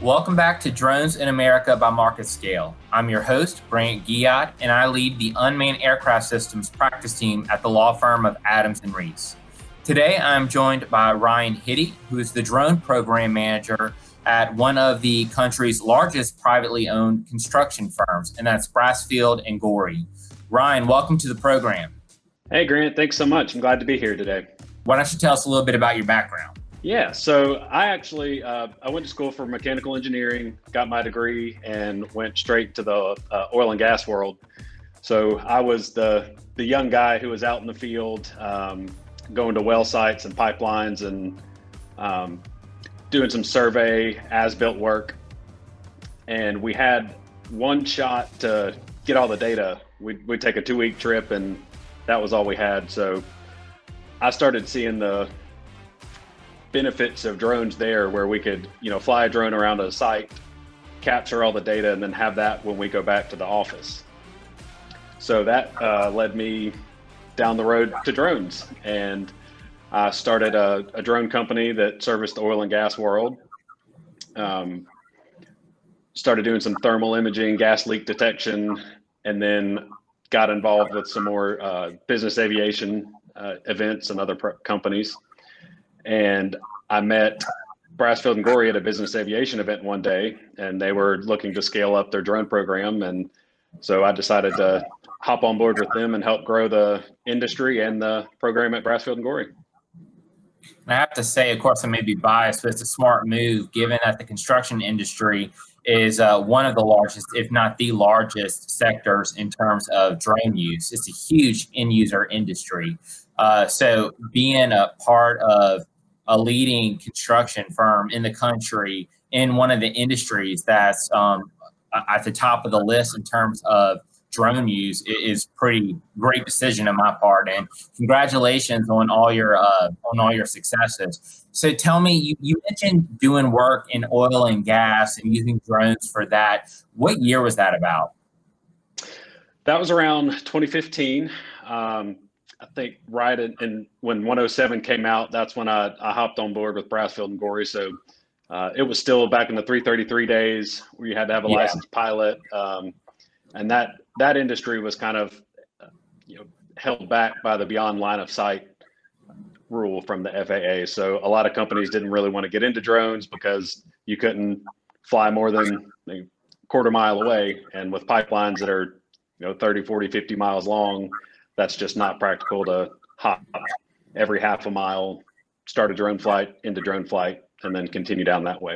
Welcome back to Drones in America by MarketScale. I'm your host, Brant Giat, and I lead the unmanned aircraft systems practice team at the law firm of Adams and Reese. Today, I'm joined by Ryan Hitty, who is the drone program manager at one of the country's largest privately owned construction firms, and that's Brasfield and Gorrie. Ryan, welcome to the program. Hey, Grant, thanks so much. I'm glad to be here today. Why don't you tell us a little bit about your background? Yeah, so I actually uh, I went to school for mechanical engineering, got my degree, and went straight to the uh, oil and gas world. So I was the the young guy who was out in the field, um, going to well sites and pipelines, and um, doing some survey as built work. And we had one shot to get all the data. We'd, we'd take a two week trip, and that was all we had. So I started seeing the benefits of drones there where we could, you know, fly a drone around a site, capture all the data, and then have that when we go back to the office. So that uh, led me down the road to drones. And I started a, a drone company that serviced the oil and gas world. Um, started doing some thermal imaging, gas leak detection, and then got involved with some more uh, business aviation uh, events and other companies. And I met Brasfield and Gorrie at a business aviation event one day, and they were looking to scale up their drone program. And so I decided to hop on board with them and help grow the industry and the program at Brasfield and Gorrie. I have to say, of course, I may be biased, but it's a smart move given that the construction industry is uh, one of the largest, if not the largest, sectors in terms of drone use. It's a huge end user industry. Uh, so being a part of a leading construction firm in the country in one of the industries that's um, at the top of the list in terms of drone use. Is pretty great decision on my part and congratulations on all your uh, on all your successes. So tell me you, you mentioned doing work in oil and gas and using drones for that. What year was that about? That was around 2015 um, I think right in, in, when 107 came out, that's when I, I hopped on board with Brasfield and Gorrie. So uh, it was still back in the 333 days where you had to have a yeah. licensed pilot, um, and that that industry was kind of uh, you know held back by the beyond line of sight rule from the FAA. So a lot of companies didn't really want to get into drones because you couldn't fly more than a quarter mile away, and with pipelines that are you know 30, 40, 50 miles long that's just not practical to hop every half a mile, start a drone flight into drone flight, and then continue down that way.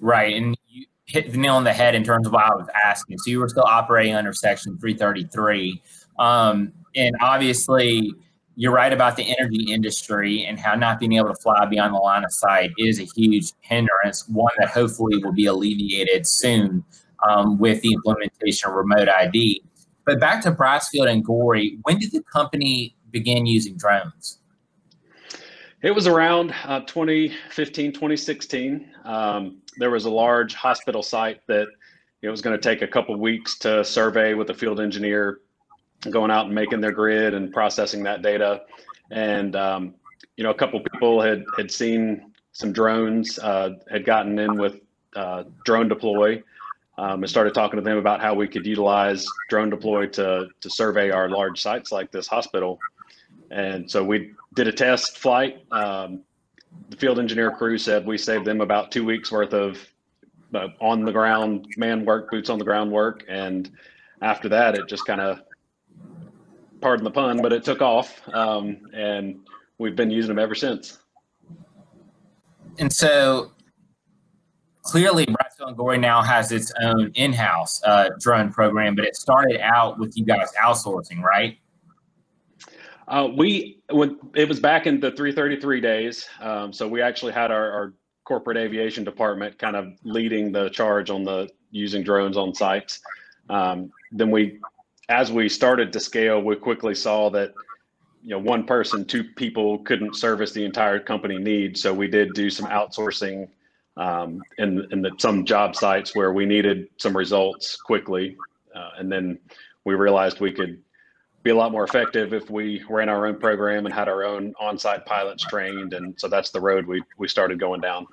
Right. And you hit the nail on the head in terms of what I was asking. So you were still operating under Section 333. Um, and obviously, you're right about the energy industry and how not being able to fly beyond the line of sight is a huge hindrance, one that hopefully will be alleviated soon um, with the implementation of remote ID. But back to Brasfield and Gorrie, when did the company begin using drones? It was around uh, 2015, 2016. Um, there was a large hospital site that it was going to take a couple weeks to survey with a field engineer going out and making their grid and processing that data. And, um, you know, a couple people had, had seen some drones, uh, had gotten in with uh, DroneDeploy um, and started talking to them about how we could utilize DroneDeploy to to survey our large sites like this hospital. And so we did a test flight. Um, the field engineer crew said we saved them about two weeks worth of uh, on the ground man work, boots on the ground work, and after that, it just kind of, pardon the pun, but it took off, um, and we've been using them ever since. And so clearly Brasfield and Gorrie now has its own in-house uh, drone program, but it started out with you guys outsourcing, right? Uh, we when it was back in the 333 days, um, so we actually had our, our, corporate aviation department kind of leading the charge on the using drones on sites. Um, then we, as we started to scale, we quickly saw that you know one person, two people couldn't service the entire company need, so we did do some outsourcing um, in the, some job sites where we needed some results quickly. Uh, and then we realized we could be a lot more effective if we ran our own program and had our own on-site pilots trained. And so that's the road we, we started going down.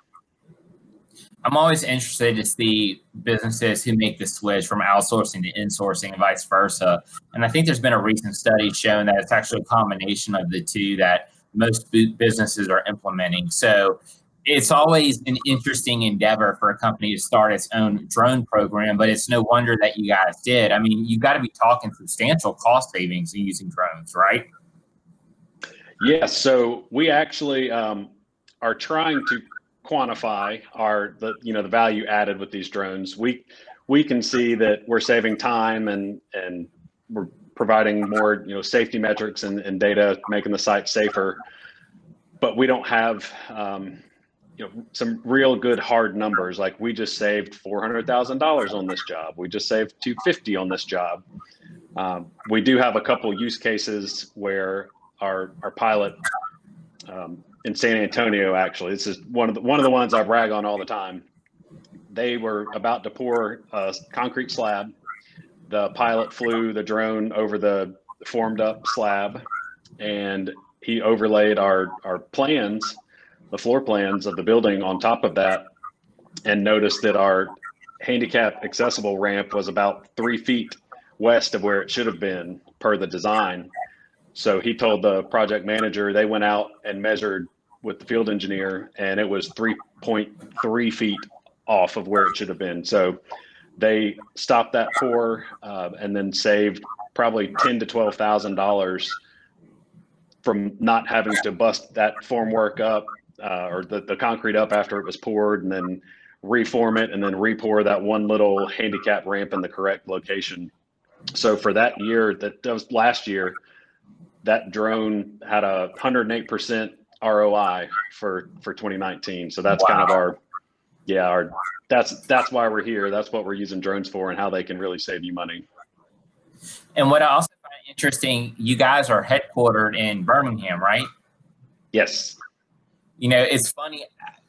I'm always interested to see businesses who make the switch from outsourcing to insourcing and vice versa. And I think there's been a recent study showing that it's actually a combination of the two that most businesses are implementing. So it's always an interesting endeavor for a company to start its own drone program, but it's no wonder that you guys did. I mean, you've got to be talking substantial cost savings in using drones, right? Yes. So we actually um, are trying to quantify our the you know the value added with these drones. We we can see that we're saving time and and we're providing more you know safety metrics and, and data, making the site safer. But we don't have um, you know some real good hard numbers like we just saved four hundred thousand dollars on this job. We just saved two fifty on this job. Um, we do have a couple use cases where our our pilot um, in San Antonio. Actually, this is one of the one of the ones I brag on all the time. They were about to pour a concrete slab. The pilot flew the drone over the formed up slab, and he overlaid our our plans, the floor plans of the building on top of that, and noticed that our handicap accessible ramp was about three feet west of where it should have been per the design so he told the project manager they went out and measured with the field engineer, and it was 3.3 feet off of where it should have been. So they stopped that pour uh, and then saved probably ten to twelve thousand dollars from not having to bust that formwork up uh, or the, the concrete up after it was poured and then reform it and then repour that one little handicap ramp in the correct location. So for that year, that, that was last year, that drone had a 108% ROI for for 2019. So that's wow. kind of our yeah, our that's that's why we're here. That's what we're using drones for and how they can really save you money. And what I also find interesting, you guys are headquartered in Birmingham, right? Yes. You know, it's funny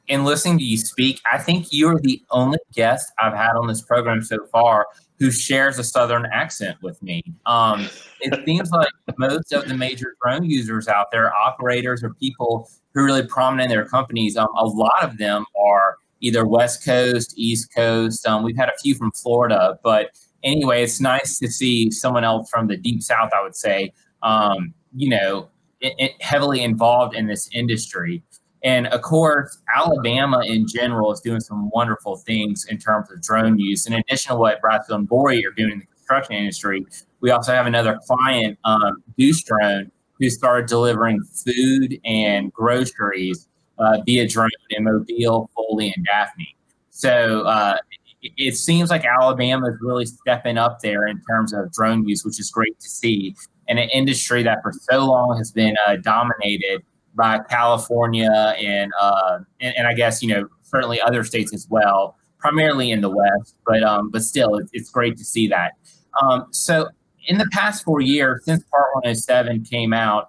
in listening to you speak, I think you're the only guest I've had on this program so far who shares a Southern accent with me. Um, it seems like most of the major drone users out there, operators or people who are really prominent in their companies, um, a lot of them are either West Coast, East Coast. Um, we've had a few from Florida, but anyway, it's nice to see someone else from the deep South, I would say, um, you know, it, it heavily involved in this industry. And of course, Alabama in general is doing some wonderful things in terms of drone use. In addition to what Brasfield and Gorrie are doing in the construction industry, we also have another client, um, Goose Drone, who started delivering food and groceries uh, via drone in Mobile, Foley, and Daphne. So uh, it, it seems like Alabama is really stepping up there in terms of drone use, which is great to see. In an industry that for so long has been uh, dominated by California and, uh, and, and I guess you know certainly other states as well, primarily in the West. But um, but still, it's, it's great to see that. Um, so in the past four years, since Part 107 came out,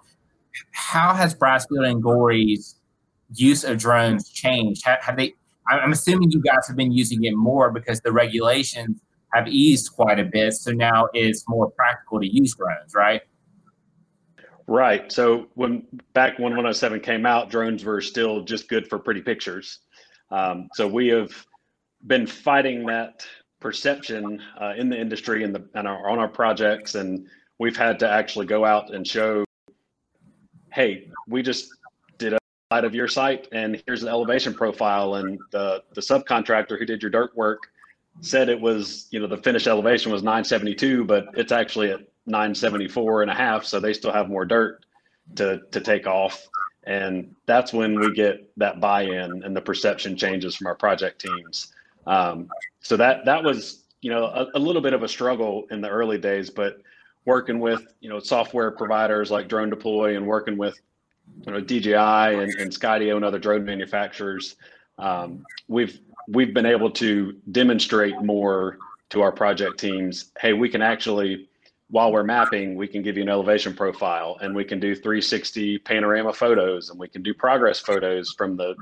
how has Brasfield and Gorrie's use of drones changed? Have, have they? I'm assuming you guys have been using it more because the regulations have eased quite a bit. So now it's more practical to use drones, right? Right. So when back when 107 came out, drones were still just good for pretty pictures. Um, so we have been fighting that perception uh, in the industry and the and our, on our projects, and we've had to actually go out and show, hey, we just did a side of your site, and here's the elevation profile, and the the subcontractor who did your dirt work said it was you know the finished elevation was 972, but it's actually at 974 and a half, so they still have more dirt to to take off. And that's when we get that buy-in and the perception changes from our project teams. Um, so that that was you know a, a, little bit of a struggle in the early days, but working with you know software providers like DroneDeploy and working with you know DJI and, and Skydio and other drone manufacturers, um, we've we've been able to demonstrate more to our project teams. Hey, we can actually while we're mapping, we can give you an elevation profile and we can do 360 panorama photos and we can do progress photos from the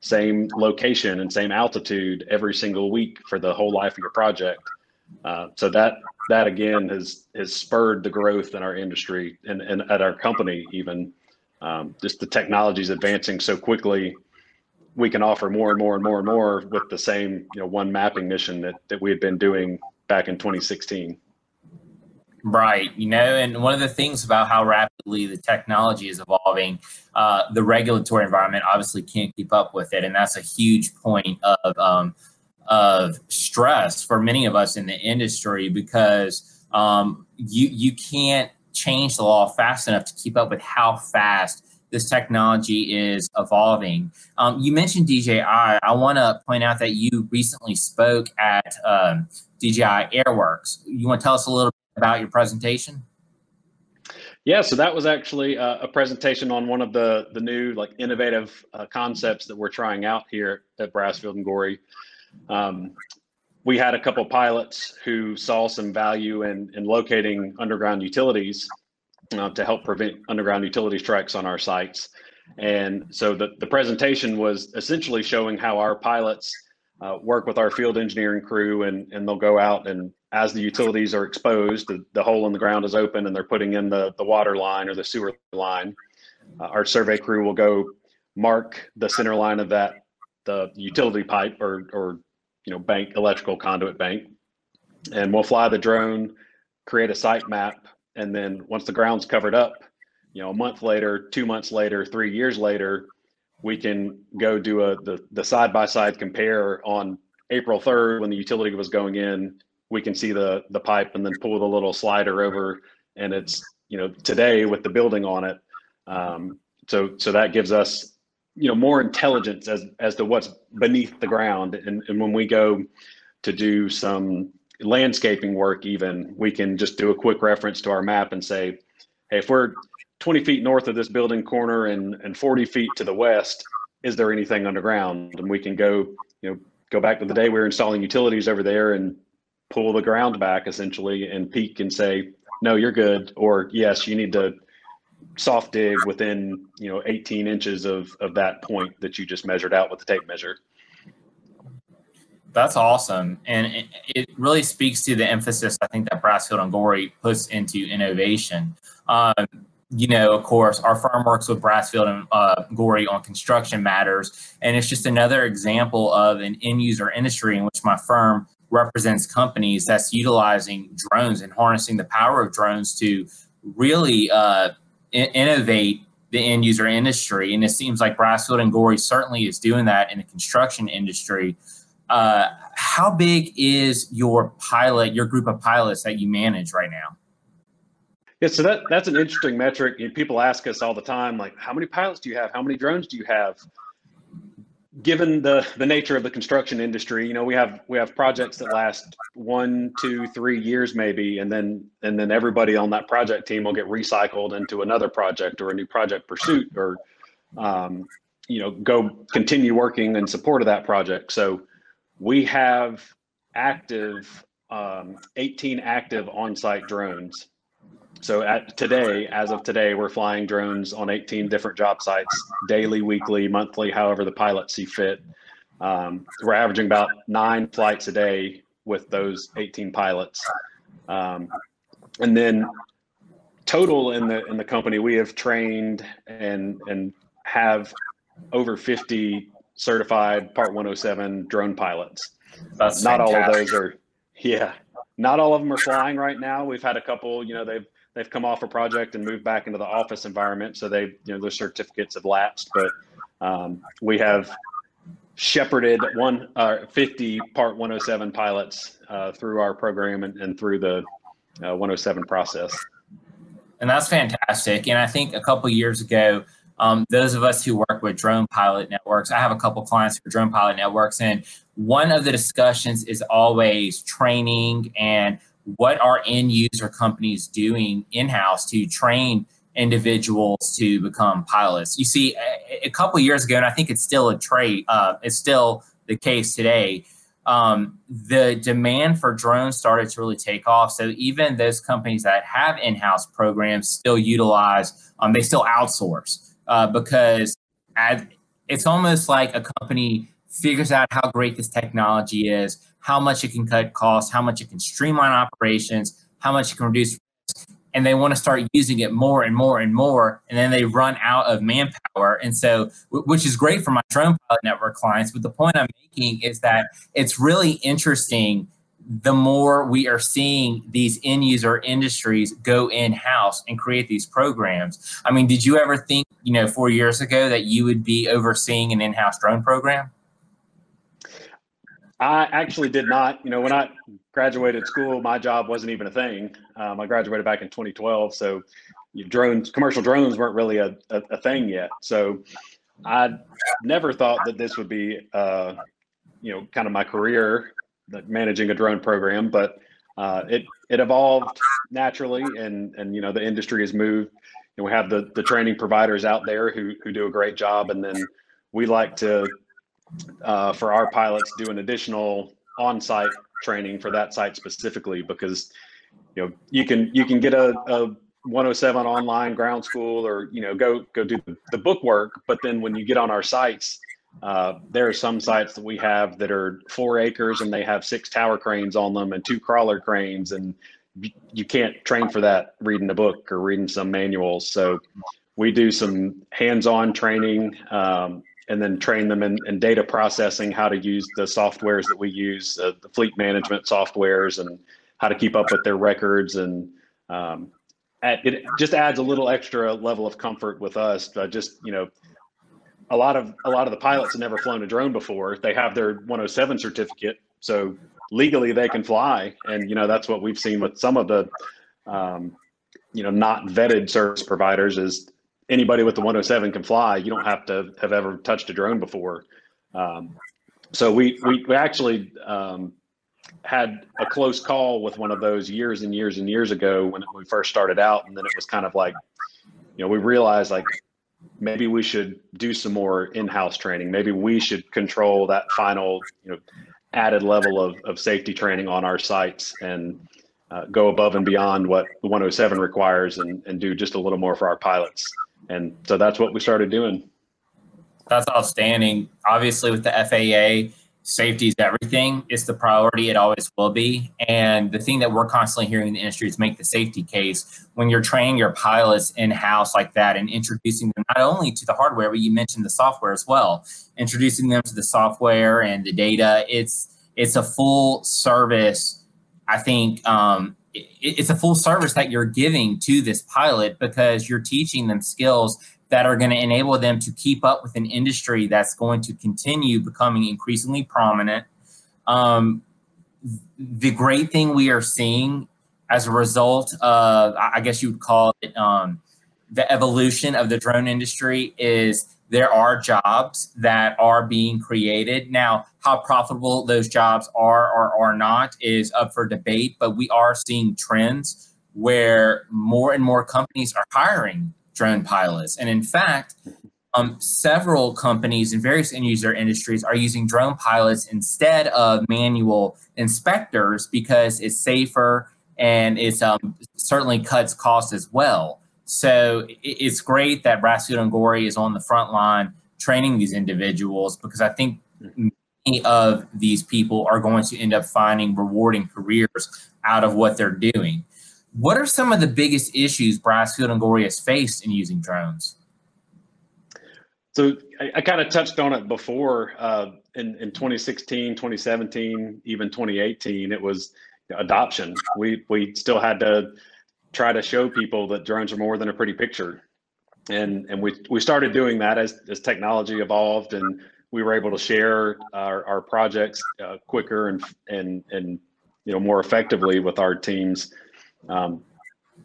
same location and same altitude every single week for the whole life of your project. Uh, so that that again has has spurred the growth in our industry and, and at our company even. Um, just the technology is advancing so quickly we can offer more and more and more and more with the same you know one mapping mission that that we had been doing back in 2016. Right. You know, and one of the things about how rapidly the technology is evolving, uh, the regulatory environment obviously can't keep up with it. And that's a huge point of, um, of stress for many of us in the industry because um, you, you can't change the law fast enough to keep up with how fast this technology is evolving. Um, you mentioned DJI. I want to point out that you recently spoke at um, DJI Airworks. You want to tell us a little about your presentation? Yeah, so that was actually a, a presentation on one of the the new like innovative uh, concepts that we're trying out here at Brasfield and Gorrie. Um, we had a couple pilots who saw some value in, in locating underground utilities uh, to help prevent underground utility strikes on our sites. And so the, the presentation was essentially showing how our pilots uh, work with our field engineering crew and, and they'll go out and as the utilities are exposed, the, the hole in the ground is open and they're putting in the, the water line or the sewer line. Uh, our survey crew will go mark the center line of that, the utility pipe or, or, you know, bank, electrical conduit bank. And we'll fly the drone, create a site map. And then once the ground's covered up, you know, a month later, two months later, three years later, we can go do a the the side by side compare on April 3rd when the utility was going in we can see the the pipe and then pull the little slider over and it's you know today with the building on it. Um, so so that gives us you know more intelligence as as to what's beneath the ground. And, and when we go to do some landscaping work even we can just do a quick reference to our map and say hey if we're 20 feet north of this building corner and and 40 feet to the west is there anything underground? And we can go you know go back to the day we were installing utilities over there and pull the ground back essentially and peek and say, no, you're good, or yes, you need to soft dig within you know 18 inches of of that point that you just measured out with the tape measure. That's awesome, and it, it really speaks to the emphasis I think that Brasfield and Gorrie puts into innovation. Um, you know, of course, our firm works with Brasfield and uh, Gorrie on construction matters, and it's just another example of an end user industry in which my firm represents companies that's utilizing drones and harnessing the power of drones to really uh, in- innovate the end user industry. And it seems like Brasfield and Gorrie certainly is doing that in the construction industry. Uh, how big is your pilot, your group of pilots that you manage right now? Yeah, so that that's an interesting metric. People ask us all the time, like, how many pilots do you have? How many drones do you have? Given the the nature of the construction industry you know we have we have projects that last one two three years maybe and then and then everybody on that project team will get recycled into another project or a new project pursuit or um, you know go continue working in support of that project. So we have active um, 18 active on-site drones so at today, as of today, we're flying drones on 18 different job sites, daily, weekly, monthly, however the pilots see fit. Um, we're averaging about nine flights a day with those 18 pilots. Um, and then total in the in the company, we have trained and and have over 50 certified Part 107 drone pilots. Not all of those are, yeah, not all of them are flying right now. We've had a couple, you know, they've they've come off a project and moved back into the office environment, so they you know their certificates have lapsed. But um, we have shepherded one uh, 50 Part 107 pilots uh, through our program and, and through the uh, 107 process. And that's fantastic. And I think a couple years ago, um, those of us who work with drone pilot networks, I have a couple clients for drone pilot networks, and one of the discussions is always training and what are end user companies doing in house to train individuals to become pilots? You see, a, a couple years ago, and I think it's still a trait, uh, it's still the case today. Um, the demand for drones started to really take off. So even those companies that have in-house programs still utilize, um, they still outsource uh, because it's almost like a company figures out how great this technology is, how much it can cut costs, how much it can streamline operations, how much it can reduce risk, and they want to start using it more and more and more and then they run out of manpower. And so which is great for my drone pilot network clients but the point i'm making is that it's really interesting the more we are seeing these end user industries go in house and create these programs. I mean did you ever think you know four years ago that you would be overseeing an in-house drone program I actually did not. You know, when I graduated school, my job wasn't even a thing. Um, I graduated back in 2012, so drones, commercial drones, weren't really a, a, a, thing yet. So I never thought that this would be, uh, you know, kind of my career, managing a drone program. But uh, it it evolved naturally, and and you know, the industry has moved. And we have the the training providers out there who who do a great job, and then we like to uh, for our pilots do an additional on-site training for that site specifically because you know you can you can get a, a 107 online ground school or you know go go do the book work but then when you get on our sites uh, there are some sites that we have that are four acres and they have six tower cranes on them and two crawler cranes and you can't train for that reading a book or reading some manuals. So we do some hands-on training um, and then train them in, in, data processing, how to use the softwares that we use, uh, the fleet management softwares, and how to keep up with their records. And um, it just adds a little extra level of comfort with us. Uh, just you know, a lot of a lot of the pilots have never flown a drone before. They have their 107 certificate, so legally they can fly. And you know that's what we've seen with some of the um, you know not vetted service providers is anybody with the 107 can fly. You don't have to have ever touched a drone before. Um, so we we, we actually um, had a close call with one of those years and years and years ago when we first started out, and then it was kind of like, you know, we realized like maybe we should do some more in-house training. Maybe we should control that final, you know, added level of, of safety training on our sites and uh, go above and beyond what the 107 requires and, and do just a little more for our pilots and so that's what we started doing. That's outstanding. Obviously, with the FAA, safety is everything. It's the priority. It always will be. And the thing that we're constantly hearing in the industry is make the safety case. When you're training your pilots in house like that and introducing them not only to the hardware, but you mentioned the software as well. Introducing them to the software and the data. It's it's a full service. I think um, it's a full service that you're giving to this pilot because you're teaching them skills that are going to enable them to keep up with an industry that's going to continue becoming increasingly prominent. Um, the great thing we are seeing as a result of, I guess you would call it um, the evolution of the drone industry, is there are jobs that are being created. Now, how profitable those jobs are or are not is up for debate, but we are seeing trends where more and more companies are hiring drone pilots. And in fact, um, several companies in various end user industries are using drone pilots instead of manual inspectors because it's safer and it um, certainly cuts costs as well. So it's great that Brasfield and Gorrie is on the front line training these individuals because I think many of these people are going to end up finding rewarding careers out of what they're doing. What are some of the biggest issues Brasfield and Gorrie has faced in using drones? So I, I kind of touched on it before uh, in, in 2016, 2017, even 2018, it was adoption. We, we still had to try to show people that drones are more than a pretty picture. And and we we started doing that as as technology evolved and we were able to share our, our projects uh, quicker and and and you know more effectively with our teams. Um,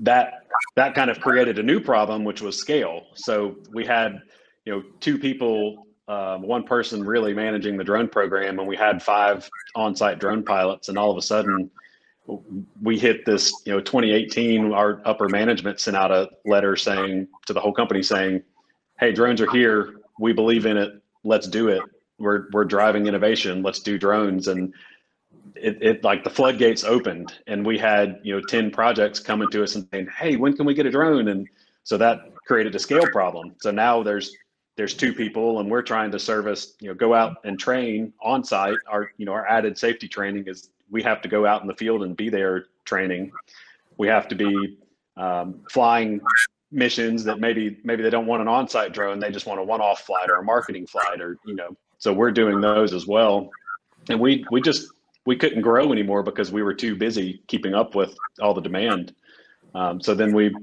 that that kind of created a new problem, which was scale. So we had you know two people, uh, one person really managing the drone program, and we had five on-site drone pilots, and all of a sudden we hit this, you know, 2018, our upper management sent out a letter saying to the whole company saying, Hey, drones are here. We believe in it. Let's do it. We're, we're driving innovation. Let's do drones. And it, it like the floodgates opened and we had, you know, 10 projects coming to us and saying, Hey, when can we get a drone? And so that created a scale problem. So now there's, there's two people and we're trying to service, you know, go out and train on site. Our, you know, our added safety training is we have to go out in the field and be there training. We have to be um, flying missions that maybe maybe they don't want an on-site drone they just want a one-off flight or a marketing flight or you know. So we're doing those as well. And we we just we couldn't grow anymore because we were too busy keeping up with all the demand. Um, so then we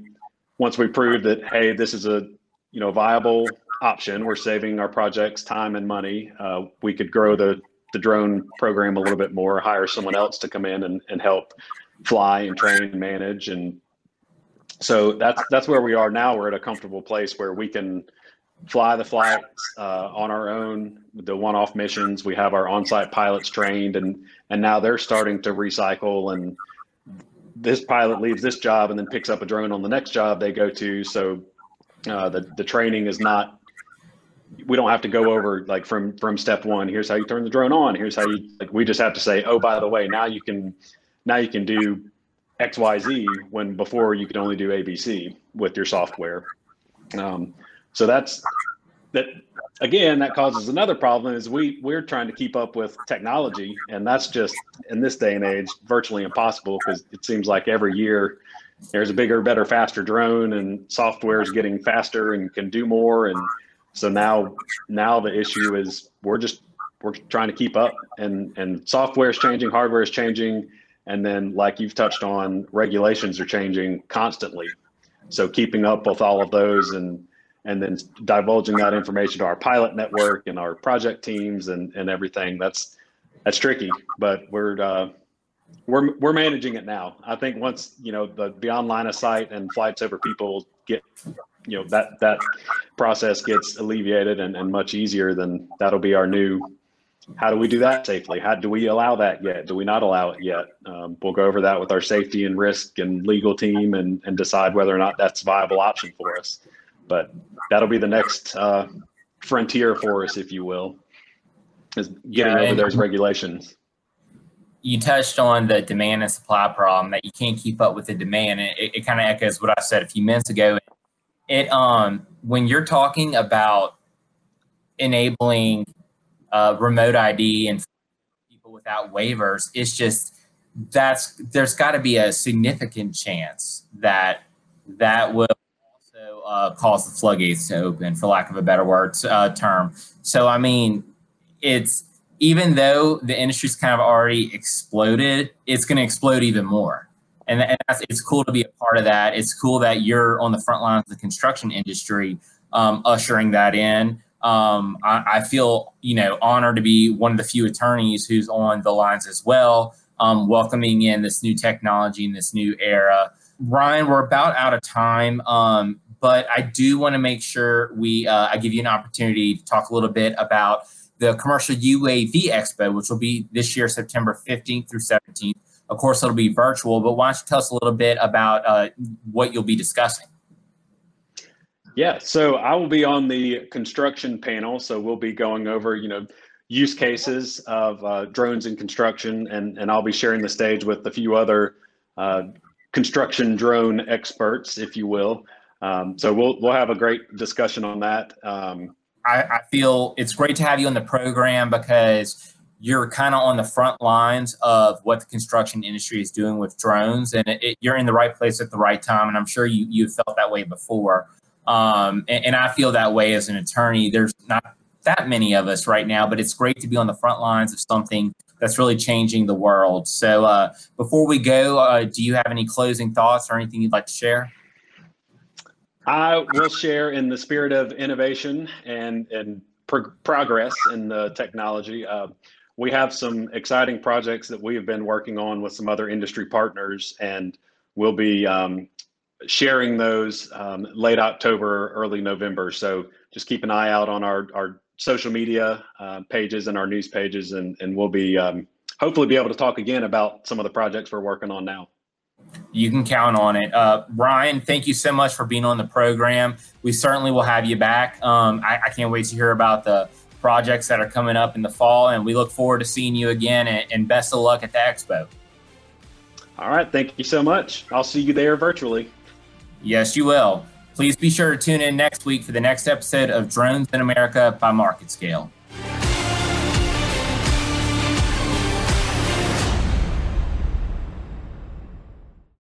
once we proved that hey this is a you know viable option we're saving our projects time and money uh, we could grow the the drone program a little bit more hire someone else to come in and, and help fly and train and manage and so that's that's where we are now. We're at a comfortable place where we can fly the flights uh, on our own, the one-off missions. We have our on-site pilots trained, and and now they're starting to recycle. And this pilot leaves this job and then picks up a drone on the next job they go to. So uh, the the training is not. We don't have to go over like from from step one. Here's how you turn the drone on. Here's how you like. We just have to say, oh, by the way, now you can now you can do XYZ when before you could only do ABC with your software. Um, so that's that again that causes another problem is we we're trying to keep up with technology and that's just in this day and age virtually impossible because it seems like every year there's a bigger better faster drone and software is getting faster and can do more and so now now the issue is we're just we're trying to keep up and and software is changing hardware is changing. And then, like you've touched on, regulations are changing constantly. So keeping up with all of those and and then divulging that information to our pilot network and our project teams and, and everything that's that's tricky. But we're uh, we're we're managing it now. I think once you know the beyond line of sight and flights over people get you know that that process gets alleviated and, and much easier then that'll be our new how do we do that safely? How do we allow that yet? Do we not allow it yet? Um, we'll go over that with our safety and risk and legal team and, and decide whether or not that's a viable option for us. But that'll be the next uh, frontier for us, if you will, is getting yeah, over those regulations. You touched on the demand and supply problem that you can't keep up with the demand. And it, it kind of echoes what I said a few minutes ago. It um when you're talking about enabling uh, remote ID and people without waivers, it's just that's there's got to be a significant chance that that will also uh, cause the floodgates to open, for lack of a better word uh, term. So I mean, it's even though the industry's kind of already exploded, it's going to explode even more. And, and it's cool to be a part of that. It's cool that you're on the front lines of the construction industry, um, ushering that in. Um, I, I, feel, you know, honored to be one of the few attorneys who's on the lines as well, um, welcoming in this new technology in this new era. Ryan, we're about out of time, um, but I do want to make sure we uh, I give you an opportunity to talk a little bit about the commercial UAV Expo, which will be this year, September 15th through 17th. Of course, it'll be virtual, but why don't you tell us a little bit about uh, what you'll be discussing? Yeah, so I will be on the construction panel. So we'll be going over, you know, use cases of uh, drones in construction, and and I'll be sharing the stage with a few other uh, construction drone experts, if you will. Um, so we'll we'll have a great discussion on that. Um, I, I feel it's great to have you on the program because you're kind of on the front lines of what the construction industry is doing with drones, and it, it, you're in the right place at the right time. And I'm sure you you felt that way before. Um, and, and, I feel that way as an attorney. There's not that many of us right now, but it's great to be on the front lines of something that's really changing the world. So uh, before we go, uh, do you have any closing thoughts or anything you'd like to share? I will share in the spirit of innovation and, and pro- progress in the technology. Uh, we have some exciting projects that we have been working on with some other industry partners, and we'll be um, sharing those um, late October, early November. So just keep an eye out on our, our social media uh, pages and our news pages, and, and we'll be um, hopefully be able to talk again about some of the projects we're working on now. You can count on it. Uh, Ryan, thank you so much for being on the program. We certainly will have you back. Um, I, I, can't wait to hear about the projects that are coming up in the fall, and we look forward to seeing you again, and, and best of luck at the expo. All right. Thank you so much. I'll see you there virtually. Yes, you will. Please be sure to tune in next week for the next episode of Drones in America by MarketScale.